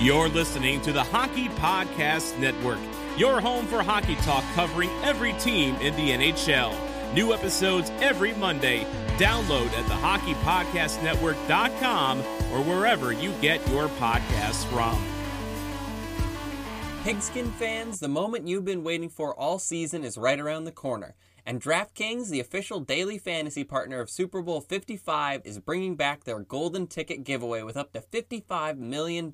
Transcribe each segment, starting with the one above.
You're listening to the Hockey Podcast Network, your home for hockey talk covering every team in the NHL. New episodes every Monday. Download at thehockeypodcastnetwork.com or wherever you get your podcasts from. Pigskin fans, the moment you've been waiting for all season is right around the corner. And DraftKings, the official daily fantasy partner of Super Bowl 55, is bringing back their golden ticket giveaway with up to $55 million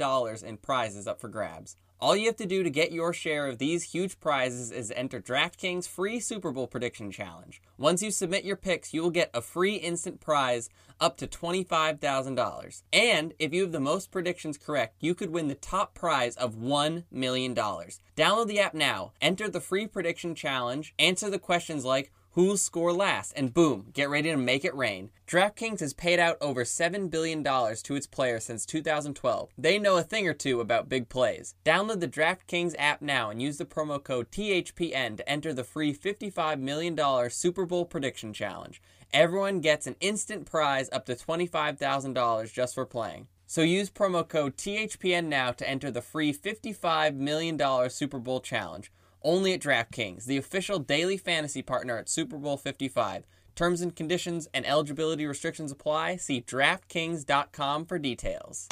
in prizes up for grabs. All you have to do to get your share of these huge prizes is enter DraftKings free Super Bowl prediction challenge. Once you submit your picks, you will get a free instant prize up to $25,000. And if you have the most predictions correct, you could win the top prize of $1 million. Download the app now, enter the free prediction challenge, answer the questions like Who'll score last? And boom, get ready to make it rain. DraftKings has paid out over $7 billion to its players since 2012. They know a thing or two about big plays. Download the DraftKings app now and use the promo code THPN to enter the free $55 million Super Bowl prediction challenge. Everyone gets an instant prize up to $25,000 just for playing. So use promo code THPN now to enter the free $55 million Super Bowl challenge only at DraftKings, the official daily fantasy partner at Super Bowl 55. Terms and conditions and eligibility restrictions apply. See DraftKings.com for details.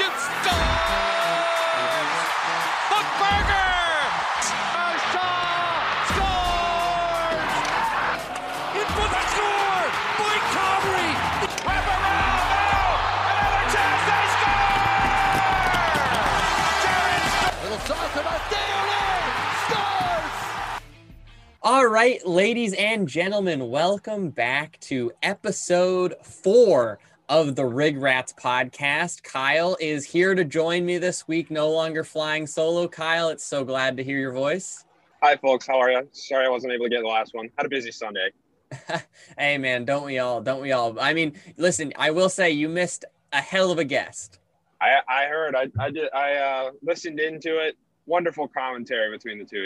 All right, ladies and gentlemen, welcome back to episode four of the Rig Rats podcast. Kyle is here to join me this week, no longer flying solo. Kyle, it's so glad to hear your voice. Hi, folks. How are you? Sorry I wasn't able to get the last one. Had a busy Sunday. hey, man, don't we all? Don't we all? I mean, listen, I will say you missed a hell of a guest. I, I heard. I, I did. I uh, listened into it. Wonderful commentary between the two of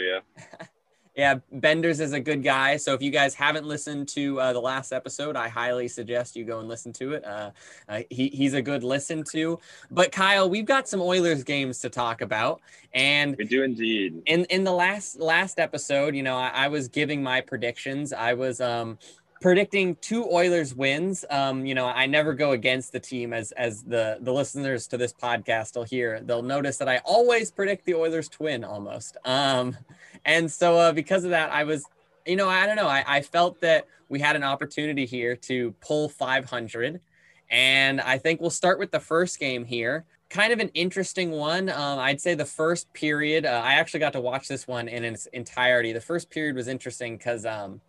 you. Yeah, Benders is a good guy. So if you guys haven't listened to uh, the last episode, I highly suggest you go and listen to it. Uh, uh, he, he's a good listen to. But Kyle, we've got some Oilers games to talk about, and we do indeed. In in the last last episode, you know, I, I was giving my predictions. I was um predicting two Oilers wins. Um, you know, I never go against the team as as the the listeners to this podcast will hear. They'll notice that I always predict the Oilers to win almost. Um, and so uh, because of that, I was, you know, I don't know. I, I felt that we had an opportunity here to pull 500, and I think we'll start with the first game here. Kind of an interesting one. Um, I'd say the first period. Uh, I actually got to watch this one in its entirety. The first period was interesting because um,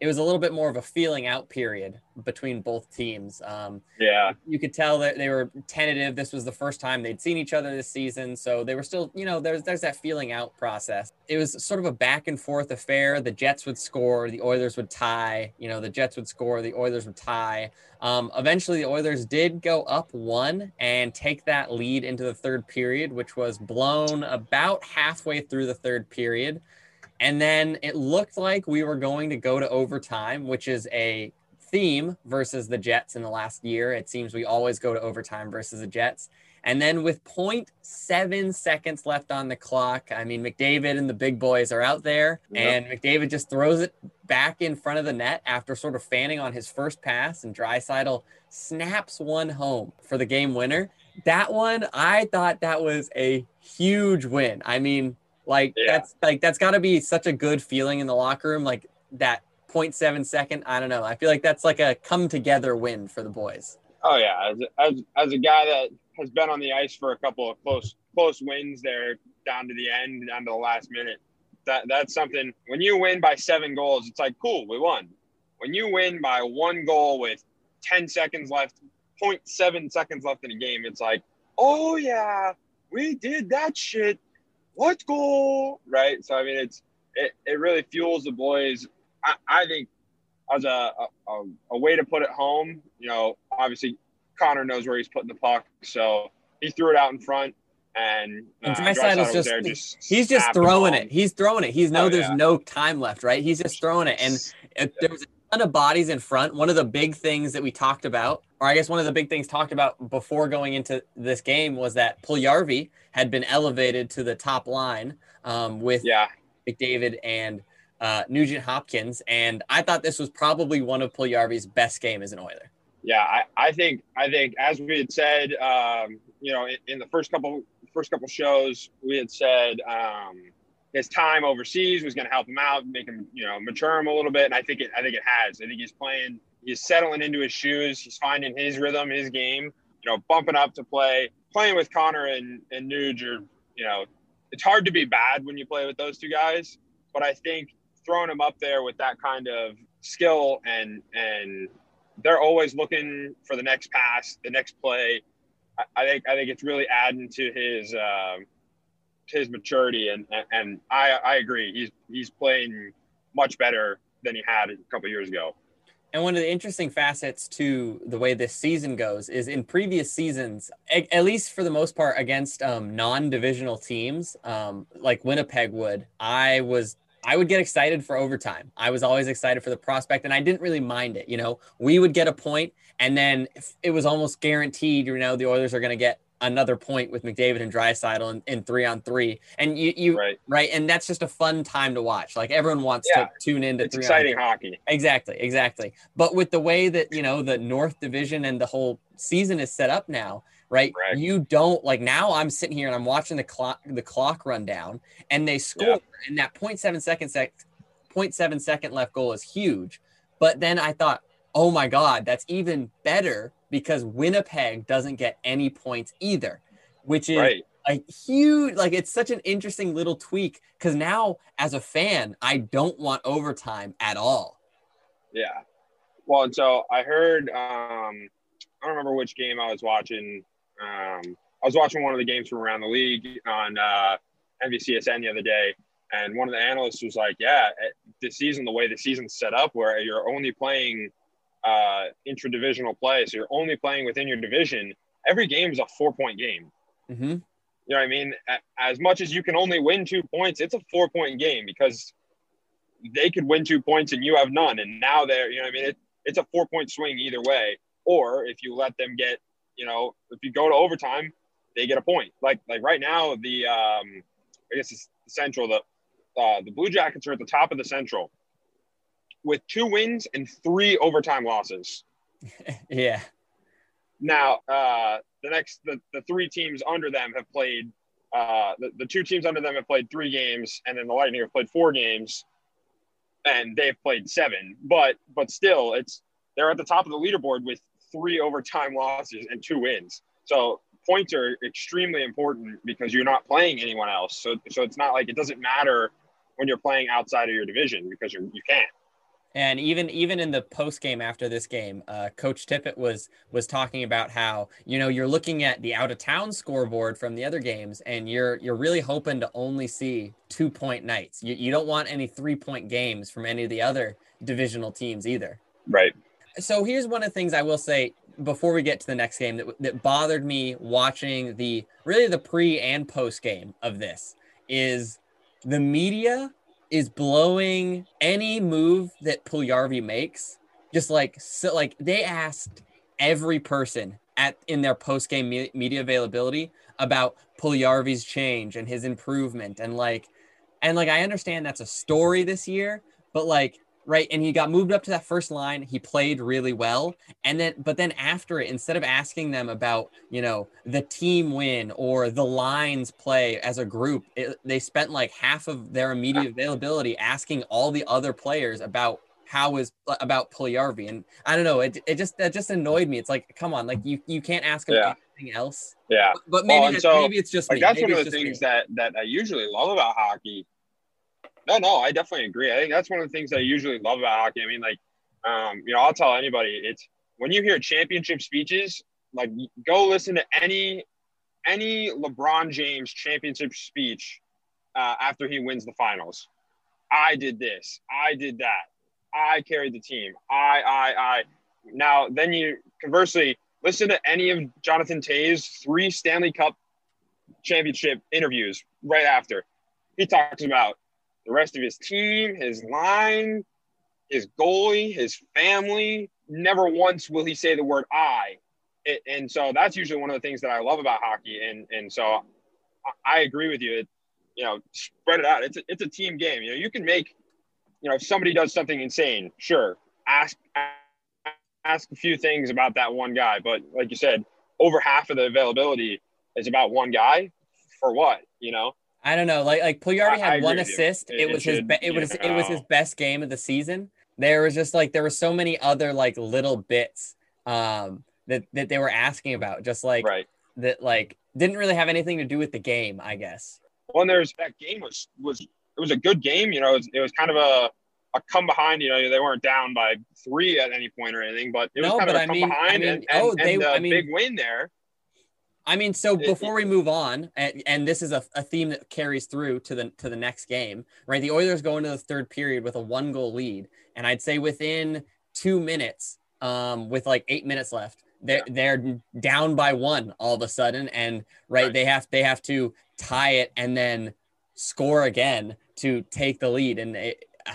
it was a little bit more of a feeling out period between both teams. Um, yeah, you could tell that they were tentative. This was the first time they'd seen each other this season, so they were still, you know, there's there's that feeling out process. It was sort of a back and forth affair. The Jets would score, the Oilers would tie. You know, the Jets would score, the Oilers would tie. Um, eventually, the Oilers did go up one and take that lead into the third period, which was blown about halfway through the third period. And then it looked like we were going to go to overtime, which is a theme versus the Jets in the last year. It seems we always go to overtime versus the Jets. And then with 0.7 seconds left on the clock, I mean, McDavid and the big boys are out there, yep. and McDavid just throws it back in front of the net after sort of fanning on his first pass, and Draisaitl snaps one home for the game winner. That one, I thought that was a huge win. I mean, like yeah. that's like that's got to be such a good feeling in the locker room. Like that 0.7 second. I don't know. I feel like that's like a come together win for the boys. Oh yeah, as, as, as a guy that has been on the ice for a couple of close close wins there down to the end, down to the last minute. That that's something. When you win by seven goals, it's like cool, we won. When you win by one goal with 10 seconds left, 0.7 seconds left in a game, it's like, oh yeah, we did that shit let's go, right? So I mean, it's it, it really fuels the boys. I, I think as a, a, a way to put it home, you know, obviously Connor knows where he's putting the puck, so he threw it out in front. And, uh, and just, just, he's just throwing it. He's throwing it. He's no, oh, there's no time left, right? He's just throwing it. And there was ton of bodies in front. One of the big things that we talked about, or I guess one of the big things talked about before going into this game was that Puljujarvi had been elevated to the top line um, with Yeah. McDavid and uh, Nugent Hopkins, and I thought this was probably one of Puljujarvi's best game as an Oiler. Yeah, I, I think I think as we had said, um, you know, in, in the first couple first couple shows, we had said um, his time overseas was going to help him out, make him you know mature him a little bit, and I think it I think it has. I think he's playing, he's settling into his shoes, he's finding his rhythm, his game. You know, bumping up to play, playing with Connor and and Nuge are you know, it's hard to be bad when you play with those two guys, but I think throwing him up there with that kind of skill and and they're always looking for the next pass, the next play. I, I think I think it's really adding to his um, his maturity, and and I I agree. He's he's playing much better than he had a couple years ago. And one of the interesting facets to the way this season goes is in previous seasons, at least for the most part, against um, non-divisional teams um, like Winnipeg would, I was I would get excited for overtime. I was always excited for the prospect, and I didn't really mind it. You know, we would get a point, and then it was almost guaranteed. You know, the Oilers are going to get another point with McDavid and Draisaitl in, in three on three, and you you Right. right, and that's just a fun time to watch. Like everyone wants Yeah. to tune into It's three on exciting hockey. Exactly, exactly. But with the way that you know the North Division and the whole season is set up now, right? Correct. You don't like now. I'm sitting here and I'm watching the clock, the clock run down, and they score, Yeah. and that 0.7 second sec, 0.7 second left goal is huge. But then I thought, oh my god, that's even better because Winnipeg doesn't get any points either, which is Right. a huge like it's such an interesting little tweak because now as a fan i don't want overtime at all Yeah. Well, and so I heard. Um, I don't remember which game I was watching. Um, I was watching one of the games from around the league on uh, NBCSN the other day, and one of the analysts was like, "Yeah, eh, this season, the way the season's set up, where you're only playing uh, intra-divisional play, so you're only playing within your division. Every game is a four-point game. mm-hmm. You know what I mean? As much as you can only win two points, it's a four point game because they could win two points and you have none. And now they're, you know what I mean? It, it's a four point swing either way. Or if you let them get, you know, if you go to overtime, they get a point. Like like right now, the um, I guess it's the Central. The uh, the Blue Jackets are at the top of the Central with two wins and three overtime losses. yeah Now, uh, the next, the, the three teams under them have played, uh, the, the two teams under them have played three games, and then the Lightning have played four games, and they've played seven. But, but still, it's they're at the top of the leaderboard with three overtime losses and two wins. So points are extremely important because you're not playing anyone else. So, so it's not like it doesn't matter when you're playing outside of your division because you're, you can't. And even even in the post game after this game uh, coach tippett was was talking about how you know you're looking at the out of town scoreboard from the other games and you're you're really hoping to only see two point nights you, you don't want any three point games from any of the other divisional teams either Right. so here's one of the things I will say before we get to the next game that, that bothered me watching the really the pre and post game of this is the media is blowing any move that Puljujarvi makes. Just like so, like they asked every person at in their post game me- media availability about Puljujarvi's change and his improvement and like and like I understand that's a story this year, but like right and he got moved up to that first line he played really well and then but then after it instead of asking them about you know the team win or the lines play as a group it, they spent like half of their immediate availability asking all the other players about how is uh, about Puljujarvi and I don't know it, it just that just annoyed me it's like come on like you you can't ask him Yeah. anything else Yeah. but maybe Well, so, maybe it's just like me. that's Maybe one of the things me. that that I usually love about hockey. No, no, I definitely agree. I think that's one of the things I usually love about hockey. I mean, like, um, you know, I'll tell anybody it's when you hear championship speeches, like go listen to any any LeBron James championship speech uh, after he wins the finals. I did this. I did that. I carried the team. I, I, I. Now, then you conversely listen to any of Jonathan Toews' three Stanley Cup championship interviews right after. He talks about the rest of his team, his line. his goalie, his family. Never once will he say the word "I," and so that's usually one of the things that I love about hockey. And and so I, I agree with you. It, you know, spread it out. It's a, it's a team game. You know, you can make, you know, if somebody does something insane, sure, ask ask a few things about that one guy. But like you said, over half of the availability is about one guy. For what? You know. I don't know. Like like Puljujarvi had one assist. It, it, was his. Be- it was know. it was his best game of the season. There was just like there were so many other like little bits um, that that they were asking about, just like right. that like didn't really have anything to do with the game, I guess. Well, there's that game was was it was a good game. You know, it was, it was kind of a a come behind. You know, they weren't down by three at any point or anything, but it was no, kind of a I come mean, behind I mean, and, and, oh, they, and the I mean, big win there. I mean, so before we move on, and, and this is a, a theme that carries through to the to the next game, right? The Oilers go into the third period with a one goal lead, and I'd say within two minutes, um, with like eight minutes left, they're yeah. they're down by one all of a sudden, and right, right, they have they have to tie it and then score again to take the lead, and it,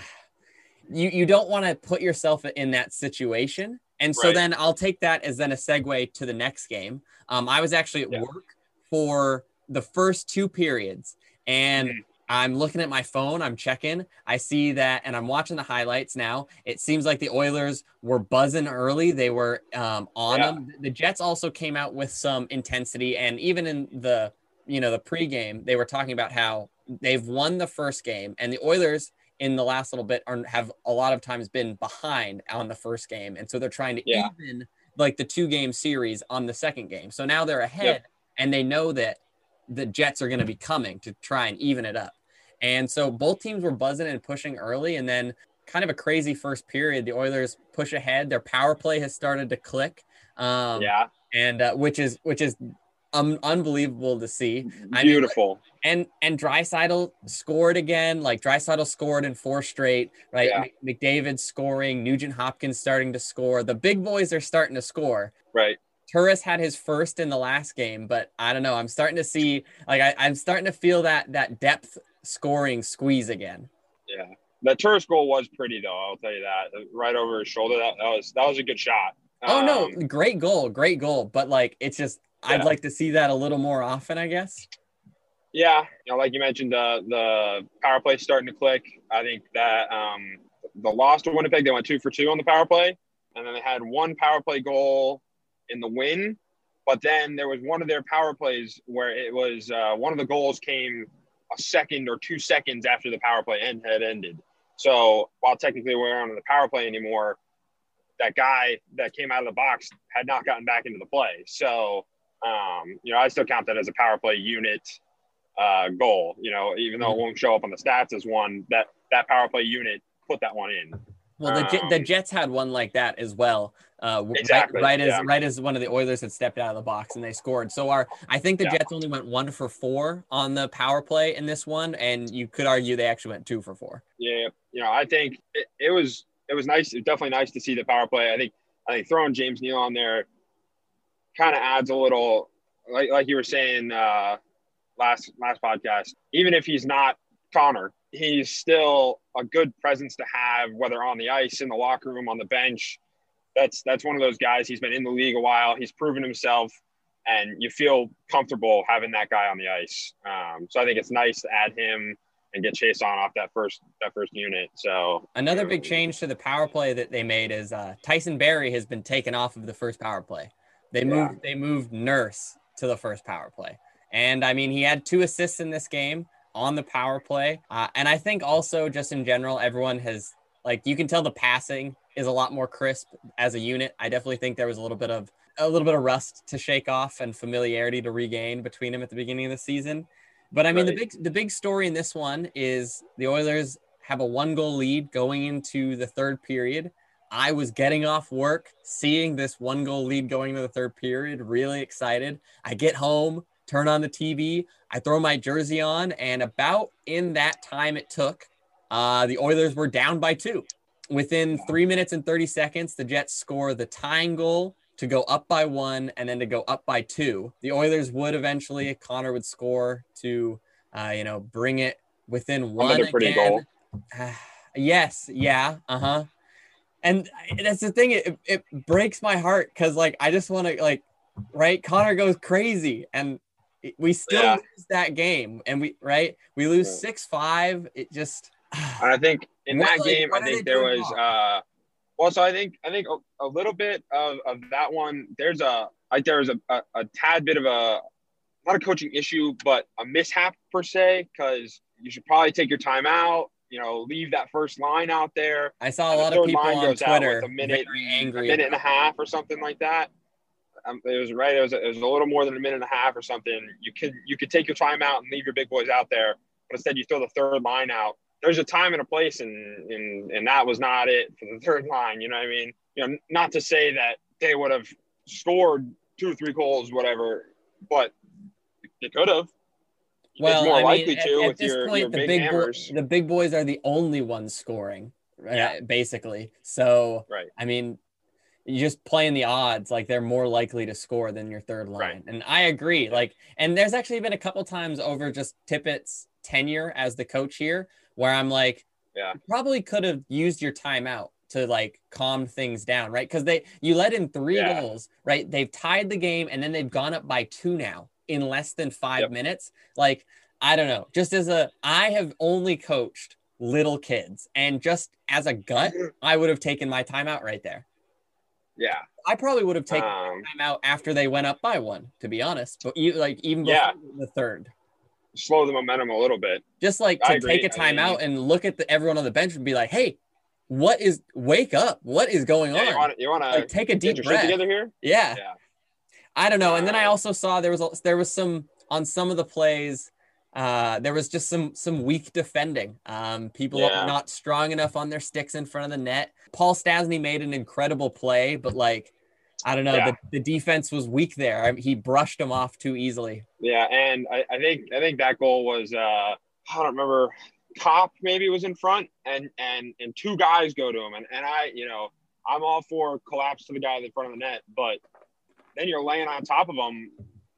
you you don't want to put yourself in that situation and so right. then I'll take that as then a segue to the next game. Um, I was actually at yeah. work for the first two periods, and mm-hmm. I'm looking at my phone. I'm checking. I see that, and I'm watching the highlights now. It seems like the Oilers were buzzing early. They were um, on yeah. them. The Jets also came out with some intensity, and even in the you know the pregame, they were talking about how they've won the first game, and the Oilers in the last little bit are have a lot of times been behind on the first game, and so they're trying to yeah. even like the two game series on the second game. So now they're ahead, yep. and they know that the Jets are going to be coming to try and even it up. And so both teams were buzzing and pushing early, and then kind of a crazy first period. The Oilers push ahead. Their power play has started to click. Um, yeah, and uh, which is which is um, unbelievable to see. I Beautiful. Mean, and and Draisaitl scored again. Like Draisaitl scored in four straight. Right. Yeah. McDavid scoring. Nugent Hopkins starting to score. The big boys are starting to score. Right. Turris had his first in the last game, but I don't know. I'm starting to see like I, I'm starting to feel that that depth scoring squeeze again. Yeah. The Turris goal was pretty though, I'll tell you that. Right over his shoulder. That, that was that was a good shot. Oh um, no, great goal, great goal. But like it's just I'd like to see that a little more often, I guess. Yeah, you know, like you mentioned, uh, the power play starting to click. I think that um, the loss to Winnipeg, they went two for two on the power play, and then they had one power play goal in the win. But then there was one of their power plays where it was uh, one of the goals came a second or two seconds after the power play end had ended. So while technically we weren't on the power play anymore, that guy that came out of the box had not gotten back into the play. So um, you know, I still count that as a power play unit uh, goal. You know, even though it won't show up on the stats as one, that that power play unit put that one in. Well, the, um, the Jets had one like that as well. Uh, exactly. Right, right yeah. as right as one of the Oilers had stepped out of the box and they scored. So our I think the yeah. Jets only went one for four on the power play in this one, and you could argue they actually went two for four. Yeah, you know, I think it, it was it was nice. It was definitely nice to see the power play. I think I think throwing James Neal on there kind of adds a little, like like you were saying uh, last last podcast. Even if he's not Connor, he's still a good presence to have, whether on the ice, in the locker room, on the bench. That's that's one of those guys. He's been in the league a while. He's proven himself, and you feel comfortable having that guy on the ice. Um, so I think it's nice to add him and get Chase on off that first that first unit. So another big change to the power play that they made is uh, Tyson Barrie has been taken off of the first power play. They moved yeah. they moved Nurse to the first power play. And I mean, he had two assists in this game on the power play. Uh, and I think also just in general, everyone has like you can tell the passing is a lot more crisp as a unit. I definitely think there was a little bit of a little bit of rust to shake off and familiarity to regain between them at the beginning of the season. But I mean, right. the big the big story in this one is the Oilers have a one goal lead going into the third period. I was getting off work, seeing this one goal lead going to the third period, really excited. I get home, turn on the TV, I throw my jersey on, and about in that time it took, uh, the Oilers were down by two. Within three minutes and 30 seconds, the Jets score the tying goal to go up by one and then to go up by two. The Oilers would eventually, Connor would score to, uh, you know, bring it within one. Another pretty again. goal. Yes, yeah, uh huh. And that's the thing. It it breaks my heart because like I just want to like, right? Connor goes crazy, and we still Yeah. lose that game, and we right we lose Yeah. six five. It just And I think in What, that like, game, I think there was wrong? uh well, so I think I think a, a little bit of, of that one. There's a like there was a, a, a tad bit of a not a coaching issue, but a mishap per se, because you should probably take your time out. You know, leave that first line out there. I saw a lot of people on Twitter a minute, very a minute and a half or something like that. Um, it was right. It was, it was a little more than a minute and a half or something. You could you could take your time out and leave your big boys out there, but instead you throw the third line out. There's a time and a place, and and and that was not it for the third line. You know what I mean? You know, not to say that they would have scored two or three goals, whatever, but they could have. Well, more I mean, likely at, to at with this your, point, your the big, big bo- the big boys are the only ones scoring, right? Yeah. Basically, so Right. I mean, you just playing the odds, like they're more likely to score than your third line, Right. and I agree. Like, and there's actually been a couple times over just Tippett's tenure as the coach here, where I'm like, Yeah. probably could have used your timeout to like calm things down, right? Because they you let in three Yeah. goals, right? They've tied the game, and then they've gone up by two now in less than five Yep. minutes. Like, I don't know. Just as a, I have only coached little kids, and just as a gut, I would have taken my timeout right there. Yeah. I probably would have taken Um, my timeout after they went up by one, to be honest. But you like even before Yeah. the third, slow the momentum a little bit. just like to take a I mean- timeout and look at the, everyone on the bench and be like, "Hey, what is? Wake up! What is going Yeah, on? you want to like, take a deep breath." together here. Yeah. Yeah. I don't know. And then I also saw there was a, there was some on some of the plays. Uh, there was just some some weak defending. Um, people Yeah. not strong enough on their sticks in front of the net. Paul Stastny made an incredible play, but like I don't know, Yeah. the, the defense was weak there. I mean, he brushed him off too easily. Yeah, and I, I think I think that goal was uh I don't remember Copp maybe was in front and and and two guys go to him and, and I you know I'm all for collapse to the guy in front of the net, but then you're laying on top of him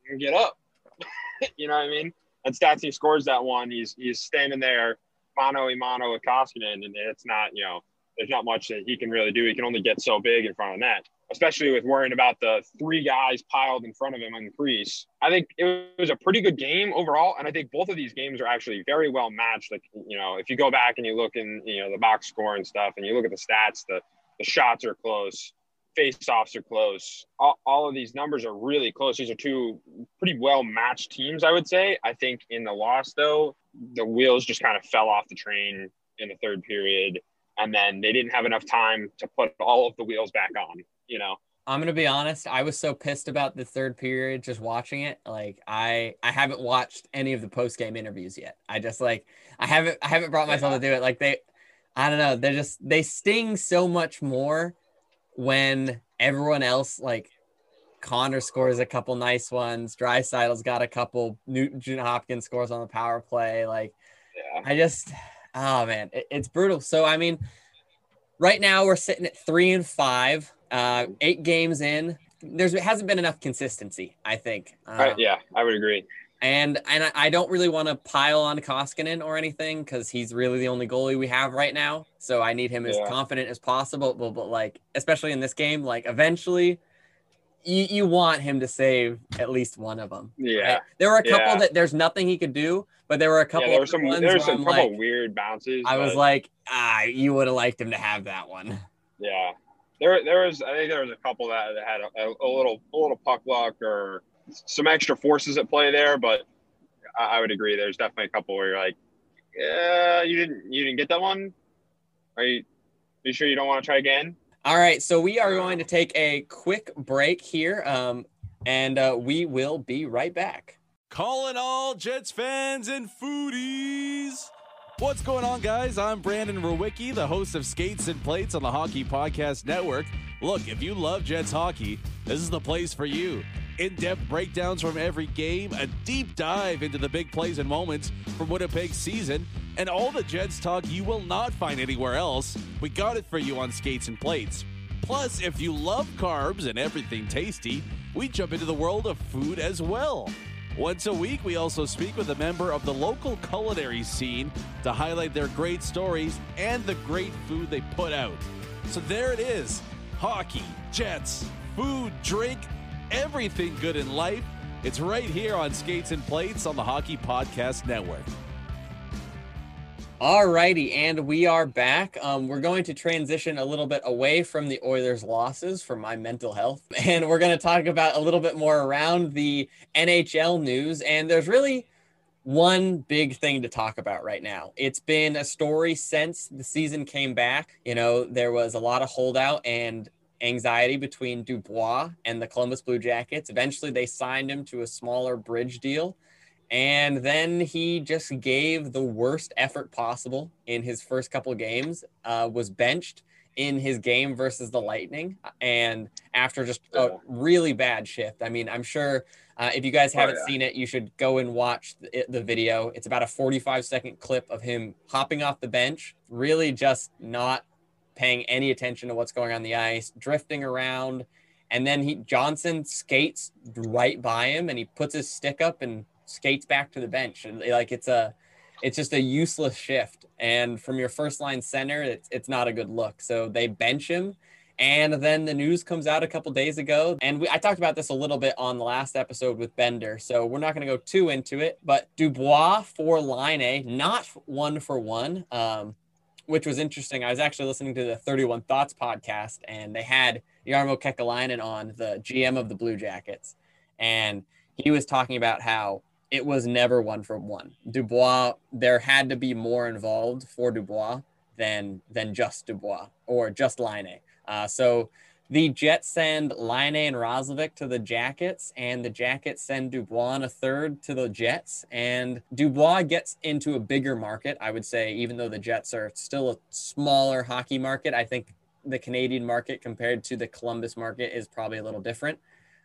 and get up. you know what I mean? And Stastny scores that one. He's he's standing there mano a mano with Koskinen, and it's not you know there's not much that he can really do. He can only get so big in front of the net especially with worrying about the three guys piled in front of him on the crease. I think it was a pretty good game overall, and I think both of these games are actually very well matched. Like you know, if you go back and you look in you know the box score and stuff, and you look at the stats, the the shots are close, face-offs are close. All, all of these numbers are really close. These are two pretty well matched teams, I would say. I think in the loss though, the wheels just kind of fell off the train in the third period. And then they didn't have enough time to put all of the wheels back on you know. I'm gonna be honest. I was so pissed about the third period just watching it. Like I, I haven't watched any of the post game interviews yet. I just like I haven't, I haven't brought myself to do it. Like they, I don't know. They're just they sting so much more when everyone else like Connor scores a couple nice ones. Draisaitl's got a couple. Nugent Hopkins scores on the power play. Like Yeah. I just, oh man, it, it's brutal. So I mean, right now we're sitting at three and five, uh, eight games in. There's hasn't been enough consistency, I think. Um, I, yeah, I would agree. And and I- don't really want to pile on Koskinen or anything because he's really the only goalie we have right now. So I need him as confident as possible. But, but like, especially in this game, like eventually, you you want him to save at least one of them. Yeah. There were a couple Yeah. that there's nothing he could do, but there were a couple. Yeah, there were some ones there were some couple like- weird bounces. I was like, ah, you would have liked him to have that one. yeah. There, there was. I think there was a couple that had a, a little, a little puck luck or some extra forces at play there. But I, I would agree. There's definitely a couple where you're like, yeah, you didn't, you didn't get that one. Are you, are you sure you don't want to try again? All right, so we are going to take a quick break here, um, and uh, we will be right back. Calling all Jets fans and foodies. What's going on, guys? I'm Brandon Rowicki, the host of Skates and Plates on the Hockey Podcast Network. Look, if you love Jets hockey, this is the place for you. In depth breakdowns from every game, a deep dive into the big plays and moments from Winnipeg's season, and all the Jets talk you will not find anywhere else. We got it for you on Skates and Plates. Plus, if you love carbs and everything tasty, we jump into the world of food as well. Once a week, we also speak with a member of the local culinary scene to highlight their great stories and the great food they put out. So there it is hockey, jets, food, drink, everything good in life. It's right here on Skates and Plates on the Hockey Podcast Network. All righty, and we are back. Um, we're going to transition a little bit away from the Oilers' losses for my mental health, and we're going to talk about a little bit more around the NHL news. And there's really one big thing to talk about right now. It's been a story since the season came back. You know, there was a lot of holdout and anxiety between Dubois and the Columbus Blue Jackets. Eventually, they signed him to a smaller bridge deal. And then he just gave the worst effort possible in his first couple games, uh, was benched in his game versus the Lightning. And after just a really bad shift, I mean, I'm sure uh, if you guys oh, haven't oh, yeah. seen it, you should go and watch the, the video. It's about a 45 second clip of him hopping off the bench, really just not paying any attention to what's going on the ice, drifting around. And then he Johnson skates right by him and he puts his stick up and skates back to the bench. And like it's a it's just a useless shift. And from your first line center, it's it's not a good look. So they bench him. And then the news comes out a couple days ago. And we, I talked about this a little bit on the last episode with Bender. So we're not going to go too into it. But Dubois for Laine, not one for one. Um, which was interesting. I was actually listening to the 31 Thoughts podcast, and they had Jarmo Kekalainen on, the GM of the Blue Jackets, and he was talking about how it was never one for one. Dubois, there had to be more involved for Dubois than than just Dubois or just Laine. Uh, so the Jets send Laine and Roslovic to the Jackets, and the Jackets send Dubois a third to the Jets. And Dubois gets into a bigger market, I would say, even though the Jets are still a smaller hockey market. I think the Canadian market compared to the Columbus market is probably a little different.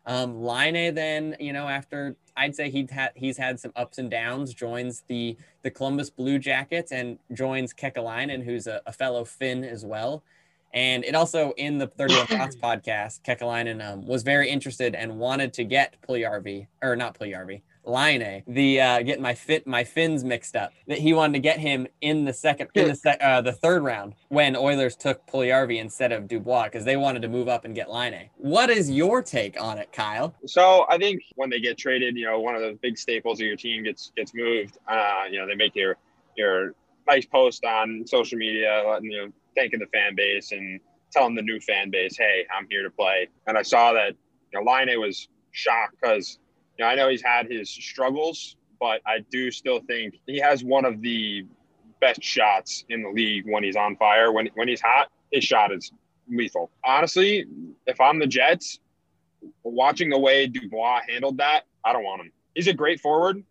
Um, Laine then, you know, after I'd say he's had he's had some ups and downs, joins the the Columbus Blue Jackets and joins Kekalainen, who's a, a fellow Finn as well. And it also in the 31 Thoughts podcast, Kekalainen um, was very interested and wanted to get Puljujarvi, or not Puljujarvi, Laine, the uh, getting my fit my fins mixed up. That he wanted to get him in the second in the sec, uh, the third round when Oilers took Puljujarvi instead of Dubois because they wanted to move up and get Laine. What is your take on it, Kyle? So I think when they get traded, you know, one of the big staples of your team gets gets moved. Uh, you know, they make your your nice post on social media, letting you know thanking the fan base and telling the new fan base, hey, I'm here to play. And I saw that, you know, Laine was shocked because, you know, I know he's had his struggles, but I do still think he has one of the best shots in the league when he's on fire. When, when he's hot, his shot is lethal. Honestly, if I'm the Jets, watching the way Dubois handled that, I don't want him. He's a great forward.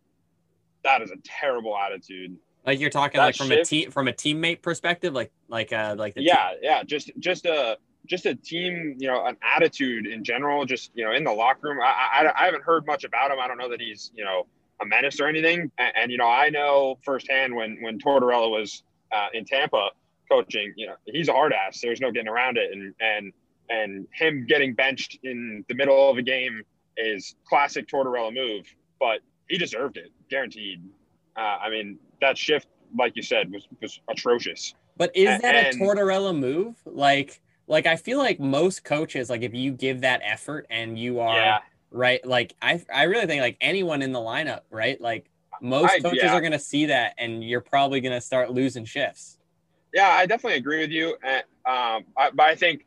That is a terrible attitude like you're talking that like from shift, a team from a teammate perspective, like like uh like the yeah team. yeah just just a just a team you know an attitude in general. Just you know in the locker room, I, I I haven't heard much about him. I don't know that he's you know a menace or anything. And, and you know I know firsthand when when Tortorella was uh, in Tampa coaching, you know he's a hard ass. There's no getting around it. And and and him getting benched in the middle of a game is classic Tortorella move. But he deserved it, guaranteed. Uh, I mean, that shift, like you said, was was atrocious. But is that and, a Tortorella move? Like, like I feel like most coaches, like if you give that effort and you are yeah. right, like I I really think like anyone in the lineup, right? Like most I, coaches yeah. are going to see that, and you're probably going to start losing shifts. Yeah, I definitely agree with you, and um, I, but I think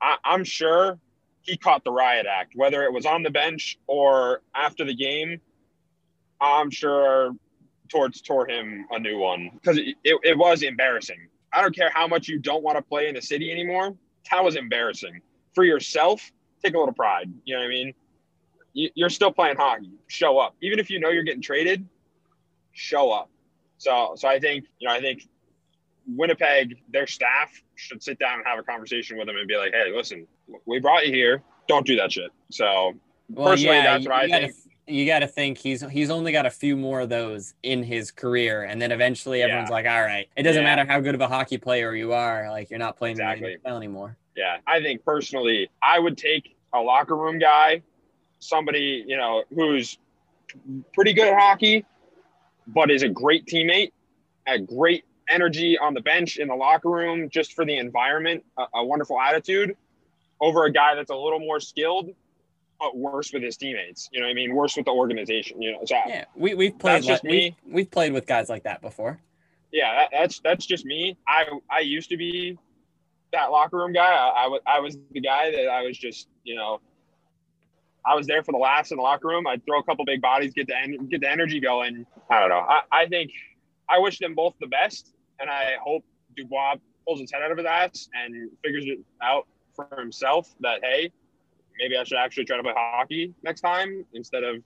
I, I'm sure he caught the riot act, whether it was on the bench or after the game. I'm sure Torts tore him a new one because it, it, it, was embarrassing. I don't care how much you don't want to play in the city anymore. That was embarrassing for yourself. Take a little pride. You know what I mean? You, you're still playing hockey. Show up, even if you know you're getting traded. Show up. So, so I think you know, I think Winnipeg, their staff should sit down and have a conversation with them and be like, "Hey, listen, we brought you here. Don't do that shit." So, well, personally, yeah, that's what I think you got to think he's he's only got a few more of those in his career, and then eventually everyone's yeah. like, all right, it doesn't yeah. matter how good of a hockey player you are, like you're not playing exactly. the NFL anymore. Yeah, I think personally, I would take a locker room guy, somebody you know who's pretty good at hockey, but is a great teammate, a great energy on the bench in the locker room, just for the environment, a, a wonderful attitude, over a guy that's a little more skilled but worse with his teammates. You know, what I mean, worse with the organization. You know, so Yeah, we we've played That's just like- me. We've, we've played with guys like that before. yeah, that, that's that's just me. I I used to be that locker room guy. I, I was I was the guy that I was just you know. I was there for the laughs in the locker room. I'd throw a couple big bodies, get the en- get the energy going. I don't know. I, I think I wish them both the best, and I hope Dubois pulls his head out of his ass and figures it out for himself. That hey, maybe I should actually try to play hockey next time instead of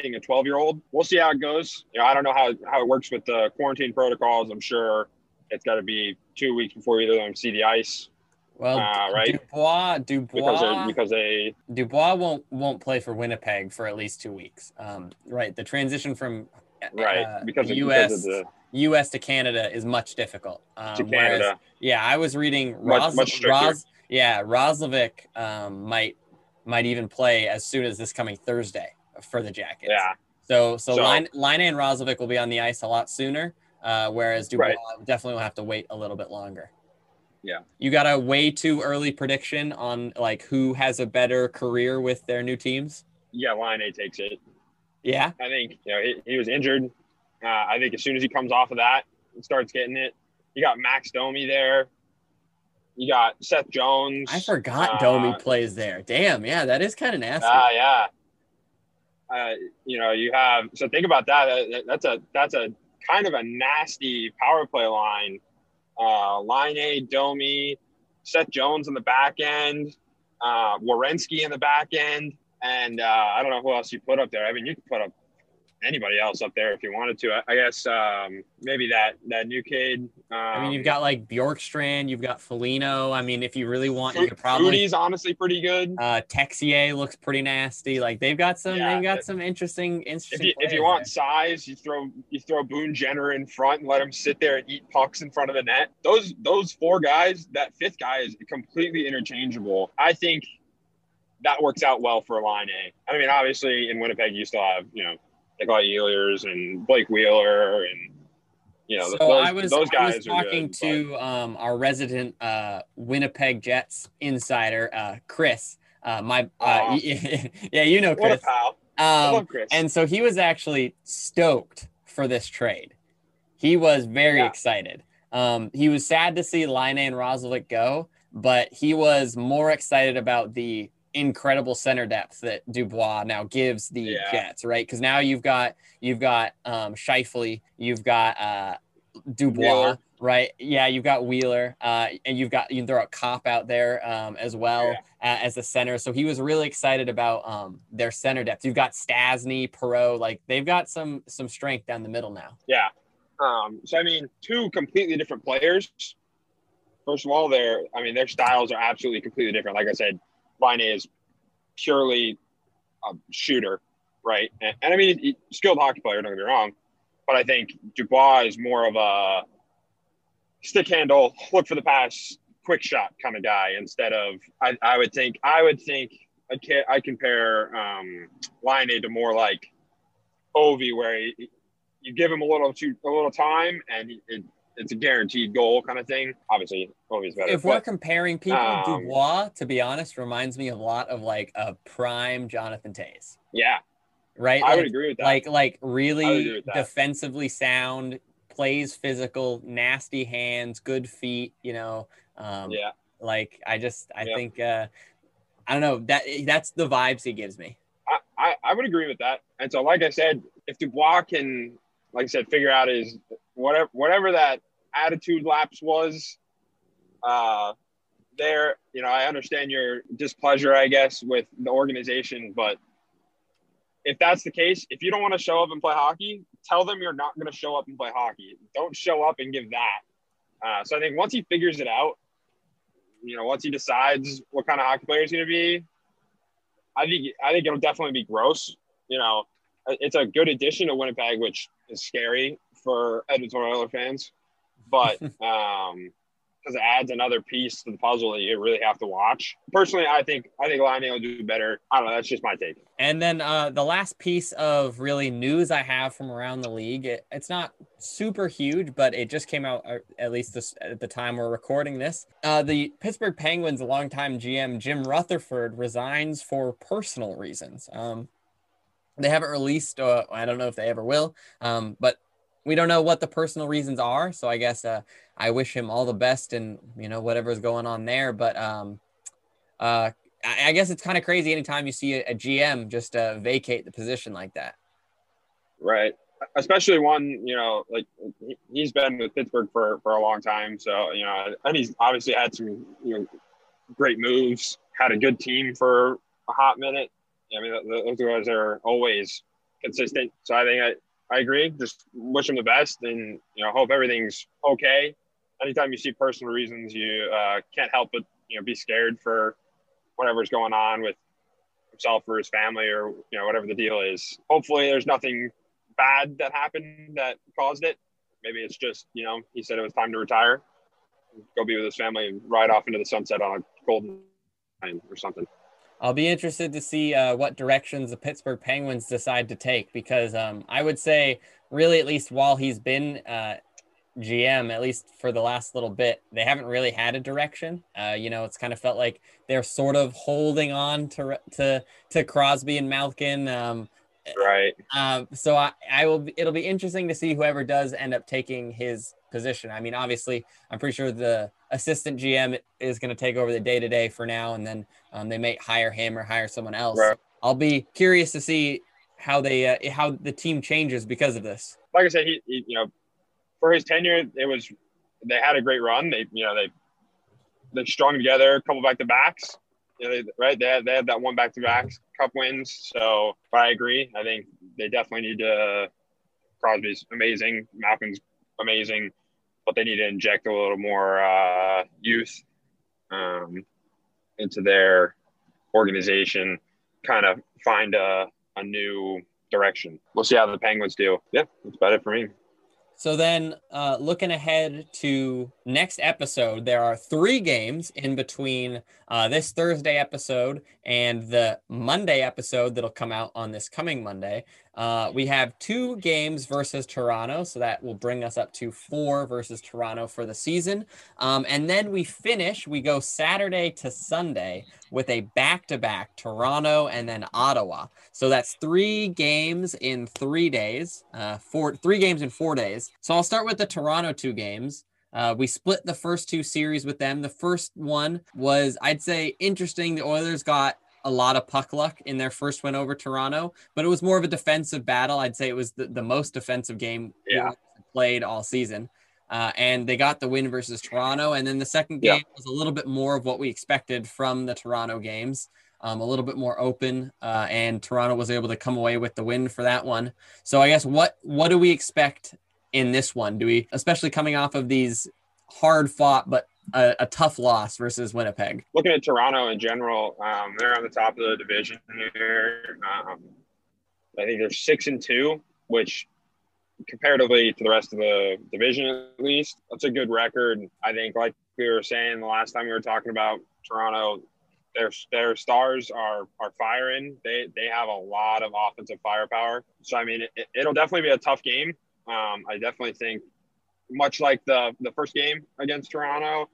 being a 12 year old. We'll see how it goes. You know, I don't know how, how it works with the quarantine protocols. I'm sure it's got to be two weeks before either of them see the ice Well, Ah, right. Dubois, because Dubois, they because they Dubois won't won't play for Winnipeg for at least two weeks. Um, right, the transition from right uh, because of, U.S. because the U.S. to Canada is much difficult. Um, to whereas- Canada. yeah, I was reading Much- Ros, much. Ros yeah, Roslovic um, might might even play as soon as this coming Thursday for the Jackets. Yeah, So so, So- Line Line and Roslovic will be on the ice a lot sooner, uh, whereas Dubois Right. definitely will have to wait a little bit longer. Yeah. You got a way too early prediction on like who has a better career with their new teams? yeah. Laine takes it. Yeah. I think you know he, he was injured. Uh, I think as soon as he comes off of that and starts getting it, you got Max Domi there. You got Seth Jones. I forgot Uh, Domi plays there. Damn, yeah, that is kind of nasty. Ah, yeah. Uh, you know, you have so think about that. That- That's a that's a kind of a nasty power play line. Uh, Laine, Domi, Seth Jones in the back end, uh, Werenski in the back end, and uh, I don't know who else you put up there. I mean, you could put up anybody else up there if you wanted to. I, I guess um, maybe that that new kid. Um, I mean, you've got like Bjorkstrand, you've got Foligno. I mean, if you really want, you could probably. Fruity's honestly pretty good. Uh, Texier looks pretty nasty. Like they've got some, Yeah, they've got some interesting, if interesting. you if you want there. size, you throw you throw Boone Jenner in front and let him sit there and eat pucks in front of the net. Those those four guys, that fifth guy is completely interchangeable. I think that works out well for Laine. I mean, obviously in Winnipeg you still have you know Nikolai Ehlers and Blake Wheeler and you know so those, I was, those I guys was are talking good, to um, our resident uh, Winnipeg Jets insider, uh, Chris. Uh, my, uh, yeah, you know but what a Chris. I Um, Chris. and so he was actually stoked for this trade. He was very Yeah. excited. Um, he was sad to see Laine and Roslovic go, but he was more excited about the incredible center depth that Dubois now gives the Yeah. Jets, right? Because now you've got you've got um, Scheifele, you've got uh, Dubois, Wheeler. right? Yeah, you've got Wheeler, uh, and you've got you can throw a Copp out there um, as well Yeah. uh, as a center. So he was really excited about um, their center depth. You've got Stastny, Perreault, like they've got some some strength down the middle now. Yeah. Um, so I mean, two completely different players. First of all, their I mean their styles are absolutely completely different. Like I said, Laine is purely a shooter, right? And, and I mean, he- skilled hockey player. Don't get me wrong, but I think Dubois is more of a stick handle, look for the pass, quick shot kind of guy instead of I, I would think I would think I can I compare um, Laine to more like Ovi, where he, you give him a little too a little time and it, it's a guaranteed goal kind of thing. Obviously, Ovi's better. If we're comparing people, um, Dubois, to be honest, reminds me a lot of like a prime Jonathan Toews, yeah, right? I like, would agree with that. like like really defensively sound, plays physical, nasty hands, good feet. You know, um, yeah, like I just I Yeah. think uh, I don't know that that's the vibes he gives me. I, I, I would agree with that. And so, like I said, if Dubois can, like I said, figure out his whatever whatever that attitude lapse was, uh, there, you know, I understand your displeasure, I guess, with the organization, but if that's the case, if you don't want to show up and play hockey, tell them you're not going to show up and play hockey. Don't show up and give that. Uh, so I think once he figures it out, you know, once he decides what kind of hockey player he's going to be, I think I think it'll definitely be gross. You know, it's a good addition to Winnipeg, which is scary for Oilers fans. But um, because it adds another piece to the puzzle that you really have to watch. Personally, I think I think Laine will do better. I don't know. That's just my take. And then uh, the last piece of really news I have from around the league, it, it's not super huge, but it just came out uh, at least this, at the time we're recording this. Uh, the Pittsburgh Penguins longtime GM Jim Rutherford resigns for personal reasons. Um, they haven't released. Uh, I don't know if they ever will. Um, but we don't know what the personal reasons are. So I guess uh, I wish him all the best and you know whatever's going on there. But um, uh, I, I guess it's kind of crazy anytime you see a, a GM just uh, vacate the position like that. Right. Especially one, you know, like he's been with Pittsburgh for, for a long time. So, you know, and he's obviously had some, you know, great moves, had a good team for a hot minute. I mean, those guys are always consistent. So I think I, agree. Just wish him the best, and you know, hope everything's okay. Anytime you see personal reasons, you uh, can't help but you know be scared for whatever's going on with himself or his family or you know whatever the deal is. Hopefully, there's nothing bad that happened that caused it. Maybe it's just you know he said it was time to retire, go be with his family, and ride off into the sunset on a golden or something. I'll be interested to see uh, what directions the Pittsburgh Penguins decide to take because um, I would say, really, at least while he's been uh, GM, at least for the last little bit, they haven't really had a direction. Uh, you know, it's kind of felt like they're sort of holding on to to to Crosby and Malkin. Um, right. Uh, so I, I will. It'll be interesting to see whoever does end up taking his position. I mean, obviously, I'm pretty sure the assistant GM is going to take over the day to day for now, and then um, they may hire him or hire someone else. Right. I'll be curious to see how they uh, how the team changes because of this. Like I said, he, he, you know for his tenure, it was they had a great run. They you know they they strung together a couple back to backs. You know, they, right? They had, they had that one back to back cup wins. So I agree. I think they definitely need to. Crosby's amazing. Malkin's amazing but they need to inject a little more uh, youth um, into their organization, kind of find a, a new direction. We'll see how the Penguins do. Yeah, that's about it for me. So then, uh, looking ahead to next episode, there are three games in between uh, this Thursday episode and the Monday episode that'll come out on this coming Monday. Uh, we have two games versus Toronto, so that will bring us up to four versus Toronto for the season. Um, and then we finish, we go Saturday to Sunday with a back to back Toronto and then Ottawa. So that's three games in three days, uh, four, three games in four days. So I'll start with the Toronto two games. Uh, we split the first two series with them. The first one was, I'd say, interesting. The Oilers got a lot of puck luck in their first win over Toronto, but it was more of a defensive battle. I'd say it was the, the most defensive game yeah. played all season. Uh, and they got the win versus Toronto. And then the second game yeah. was a little bit more of what we expected from the Toronto games, um, a little bit more open. Uh, and Toronto was able to come away with the win for that one. So I guess what what do we expect in this one? Do we, especially coming off of these hard fought but a, a, tough loss versus Winnipeg. Looking at Toronto in general, um, they're on the top of the division here. Um, I think they're six and two, which comparatively to the rest of the division, at least, that's a good record. I think, like we were saying the last time we were talking about Toronto, their their stars are are firing. They they have a lot of offensive firepower. So I mean, it, will definitely be a tough game. Um, I definitely think much like the the first game against Toronto,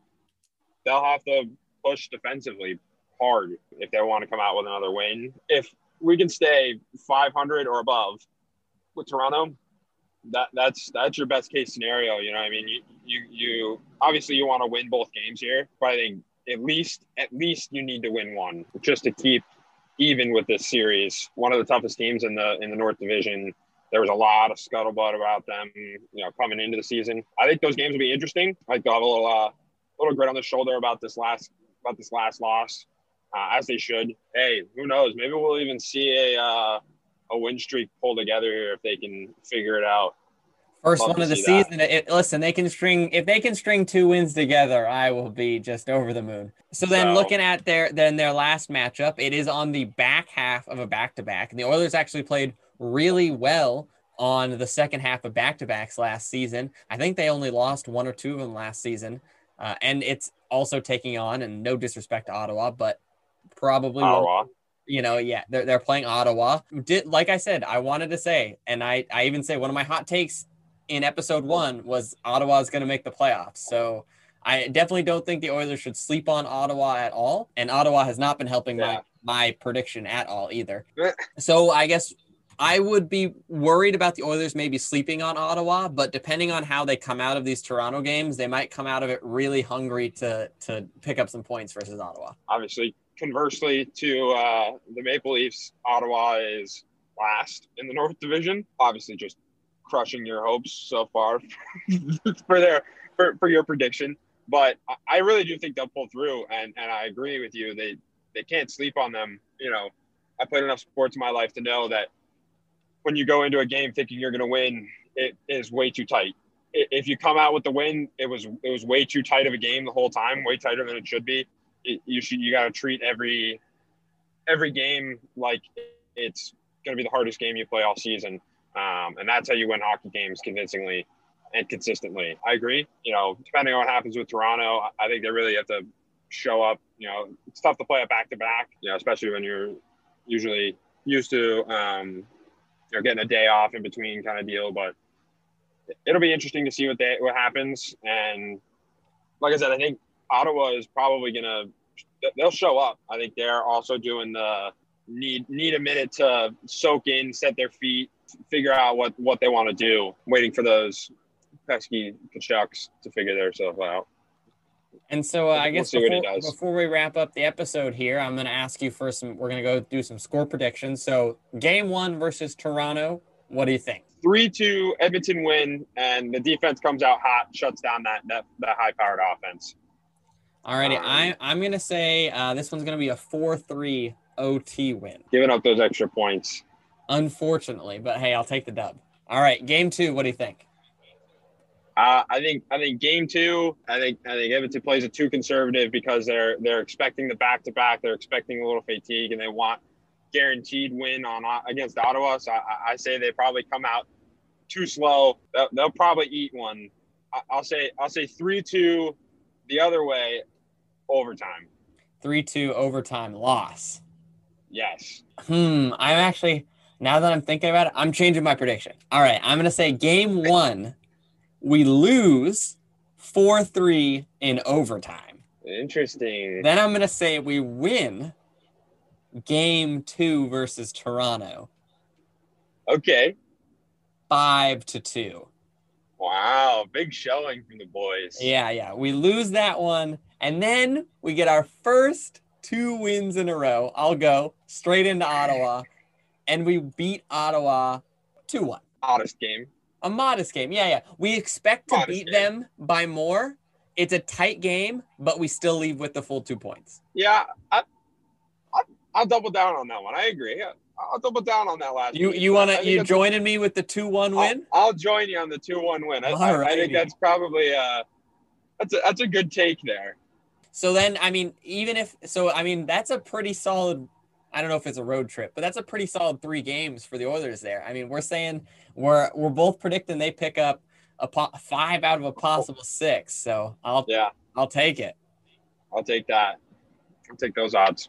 they'll have to push defensively hard if they want to come out with another win. If we can stay 500 or above with Toronto, that that's that's your best case scenario. You know, I mean, you you you obviously you want to win both games here, but I think at least at least you need to win one just to keep even with this series. One of the toughest teams in the in the North Division there was a lot of scuttlebutt about them, you know, coming into the season. I think those games will be interesting. I got a little, uh, little grit on the shoulder about this last, about this last loss, uh, as they should. Hey, who knows? Maybe we'll even see a, uh, a win streak pull together here if they can figure it out. First Love one of the season. It, listen, they can string if they can string two wins together, I will be just over the moon. So then, so, looking at their then their last matchup, it is on the back half of a back to back, and the Oilers actually played really well on the second half of back to backs last season. I think they only lost one or two of them last season. uh, and it's also taking on, and no disrespect to Ottawa, but probably one- Ottawa. You know, yeah, they're, they're playing Ottawa. Did like I said, I wanted to say, and I I even say one of my hot takes in episode one was Ottawa is going to make the playoffs. So I definitely don't think the Oilers should sleep on Ottawa at all, and Ottawa has not been helping Yeah. my my prediction at all either. so I guess. I would be worried about the Oilers maybe sleeping on Ottawa, but depending on how they come out of these Toronto games, they might come out of it really hungry to to pick up some points versus Ottawa. Obviously, conversely to uh, the Maple Leafs, Ottawa is last in the North Division. Obviously, just crushing your hopes so far for their for, for your prediction. But I- really do think they'll pull through, and and I agree with you. They they can't sleep on them. You know, I played enough sports in my life to know that when you go into a game thinking you're going to win, it is way too tight. If you come out with the win, it was it was way too tight of a game the whole time, way tighter than it should be. It, you should you got to treat every every game like it's going to be the hardest game you play all season, um, and that's how you win hockey games convincingly and consistently. I agree. You know, depending on what happens with Toronto, I think they really have to show up. You know, it's tough to play a back to back. You know, especially when you're usually used to um, you know getting a day off in between kind of deal. But it'll be interesting to see what they what happens. And like I said, I think Ottawa is probably gonna they'll show up. I think they're also doing the need need a minute to soak in, set their feet, figure out what what they want to do, waiting for those pesky Tkachuks to figure themselves out. And so uh, I guess see what he before, before we wrap up the episode here, I'm going to ask you for some. We're going to go do some score predictions. So game one versus Toronto. What do you think? Three two Edmonton win, and the defense comes out hot, shuts down that that, that high powered offense. Alrighty, Um, I, I'm going to say uh, this one's going to be a 4-3 OT win. Giving up those extra points. Unfortunately, but hey, I'll take the dub. All right, game two. What do you think? Uh, I think I think game two. I think I think Edmonton plays it too conservative because they're they're expecting the back to back. They're expecting a little fatigue, and they want guaranteed win on uh, against Ottawa. So I, I say they probably come out too slow. They'll, they'll probably eat one. I, I'll say I'll say three two, the other way, overtime. 3-2 overtime loss. Yes. Hmm. I'm actually now that I'm thinking about it, I'm changing my prediction. All right, I'm gonna say game one, we lose four three in overtime. Interesting. Then I'm gonna say we win game two versus Toronto Okay. five to two. Wow. Big showing from the boys. Yeah, yeah. We lose that one, and then we get our first two wins in a row. I'll go straight into Ottawa, and we beat Ottawa two one. Modest game. A modest game. Yeah, yeah. We expect to Modest beat game. them by more. It's a tight game, but we still leave with the full two points. Yeah, I, I, I'll double down on that one. I agree. I'll double down on that last. You week. you wanna you that's- joining me with the two one I'll, win? I'll join you on the two-one win. I, I, I think that's probably uh, that's a that's a good take there. So then, I mean, even if so, I mean that's a pretty solid. I don't know if it's a road trip, but that's a pretty solid three games for the Oilers there. I mean, we're saying we're we're both predicting they pick up a po- five out of a possible six. So I'll Yeah, I'll take it. I'll take that. I'll take those odds.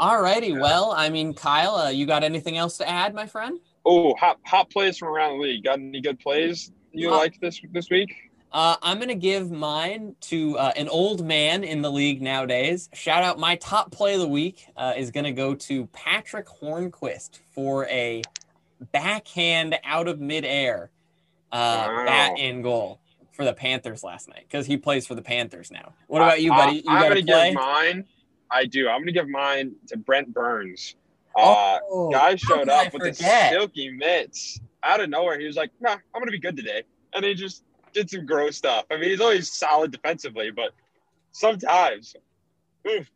Alrighty, well, I mean, Kyle, uh, you got anything else to add, my friend? Oh, hot hot plays from around the league. Got any good plays you Uh, liked this this week? Uh, I'm going to give mine to uh, an old man in the league nowadays. Shout out my top play of the week uh, is going to go to Patric Hornqvist for a backhand out of midair uh, Wow. bat in goal for the Panthers last night because he plays for the Panthers now. What about you, buddy? You I, am got gonna a play? give mine. I do. I'm gonna give mine to Brent Burns. Uh, Oh, guy showed I up with the silky mitts out of nowhere. He was like, "Nah, I'm gonna be good today," and he just did some gross stuff. I mean, he's always solid defensively, but sometimes, oof,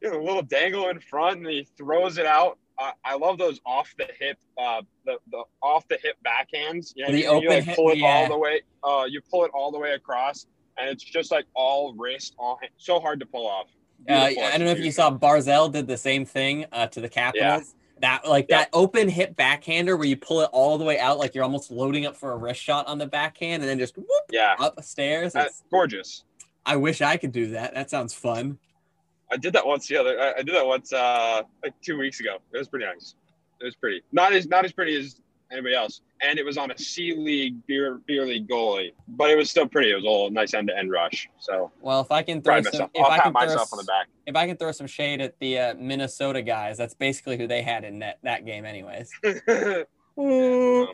he has a little dangle in front, and he throws it out. I, I love those off the hip, uh, the the off the hip backhands. You know, The you, open you like hip- pull it yeah. all the way. Uh, you pull it all the way across, and it's just like all wrist, all hand, so hard to pull off. Uh, I don't know if you saw Barzal did the same thing uh, to the Capitals. That like Yeah. that open hip backhander where you pull it all the way out, like you're almost loading up for a wrist shot on the backhand, and then just whoop Yeah, upstairs. It's, gorgeous. I wish I could do that. That sounds fun. I did that once the other. I, I did that once uh, like two weeks ago. It was pretty nice. It was pretty not as not as pretty as anybody else, and it was on a C League beer beer league goalie, but it was still pretty. It was all nice end to end rush. So Well, if I can throw some, if I'll I pat can throw, myself on the back. if I can throw some shade at the uh, Minnesota guys, that's basically who they had in that that game, anyways. Ooh,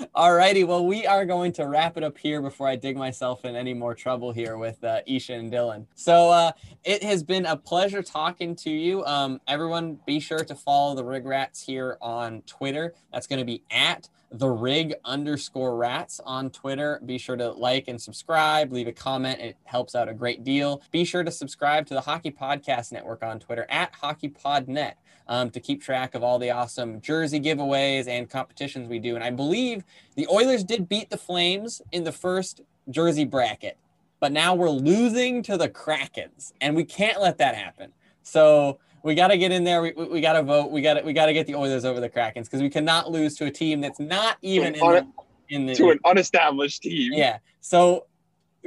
roasted. Alrighty, well, we are going to wrap it up here before I dig myself in any more trouble here with uh, Isha and Dylan. So uh, it has been a pleasure talking to you. Um, everyone, be sure to follow the Rig Rats here on Twitter. That's going to be at the rig underscore rats on Twitter. Be sure to like and subscribe, leave a comment. It helps out a great deal. Be sure to subscribe to the Hockey Podcast Network on Twitter at HockeyPodNet um, to keep track of all the awesome jersey giveaways and competitions we do. And I believe the Oilers did beat the Flames in the first jersey bracket, but now we're losing to the Krakens, and we can't let that happen. So we got to get in there. We, we, we got to vote. We got to we got to get the Oilers over the Krakens because we cannot lose to a team that's not even in the, in the to an unestablished team. yeah. So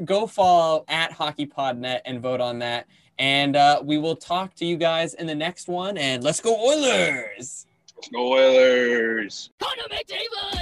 go follow at HockeyPodNet and vote on that. And uh, we will talk to you guys in the next one. And let's go Oilers! Let's go Oilers. Connor McDavid!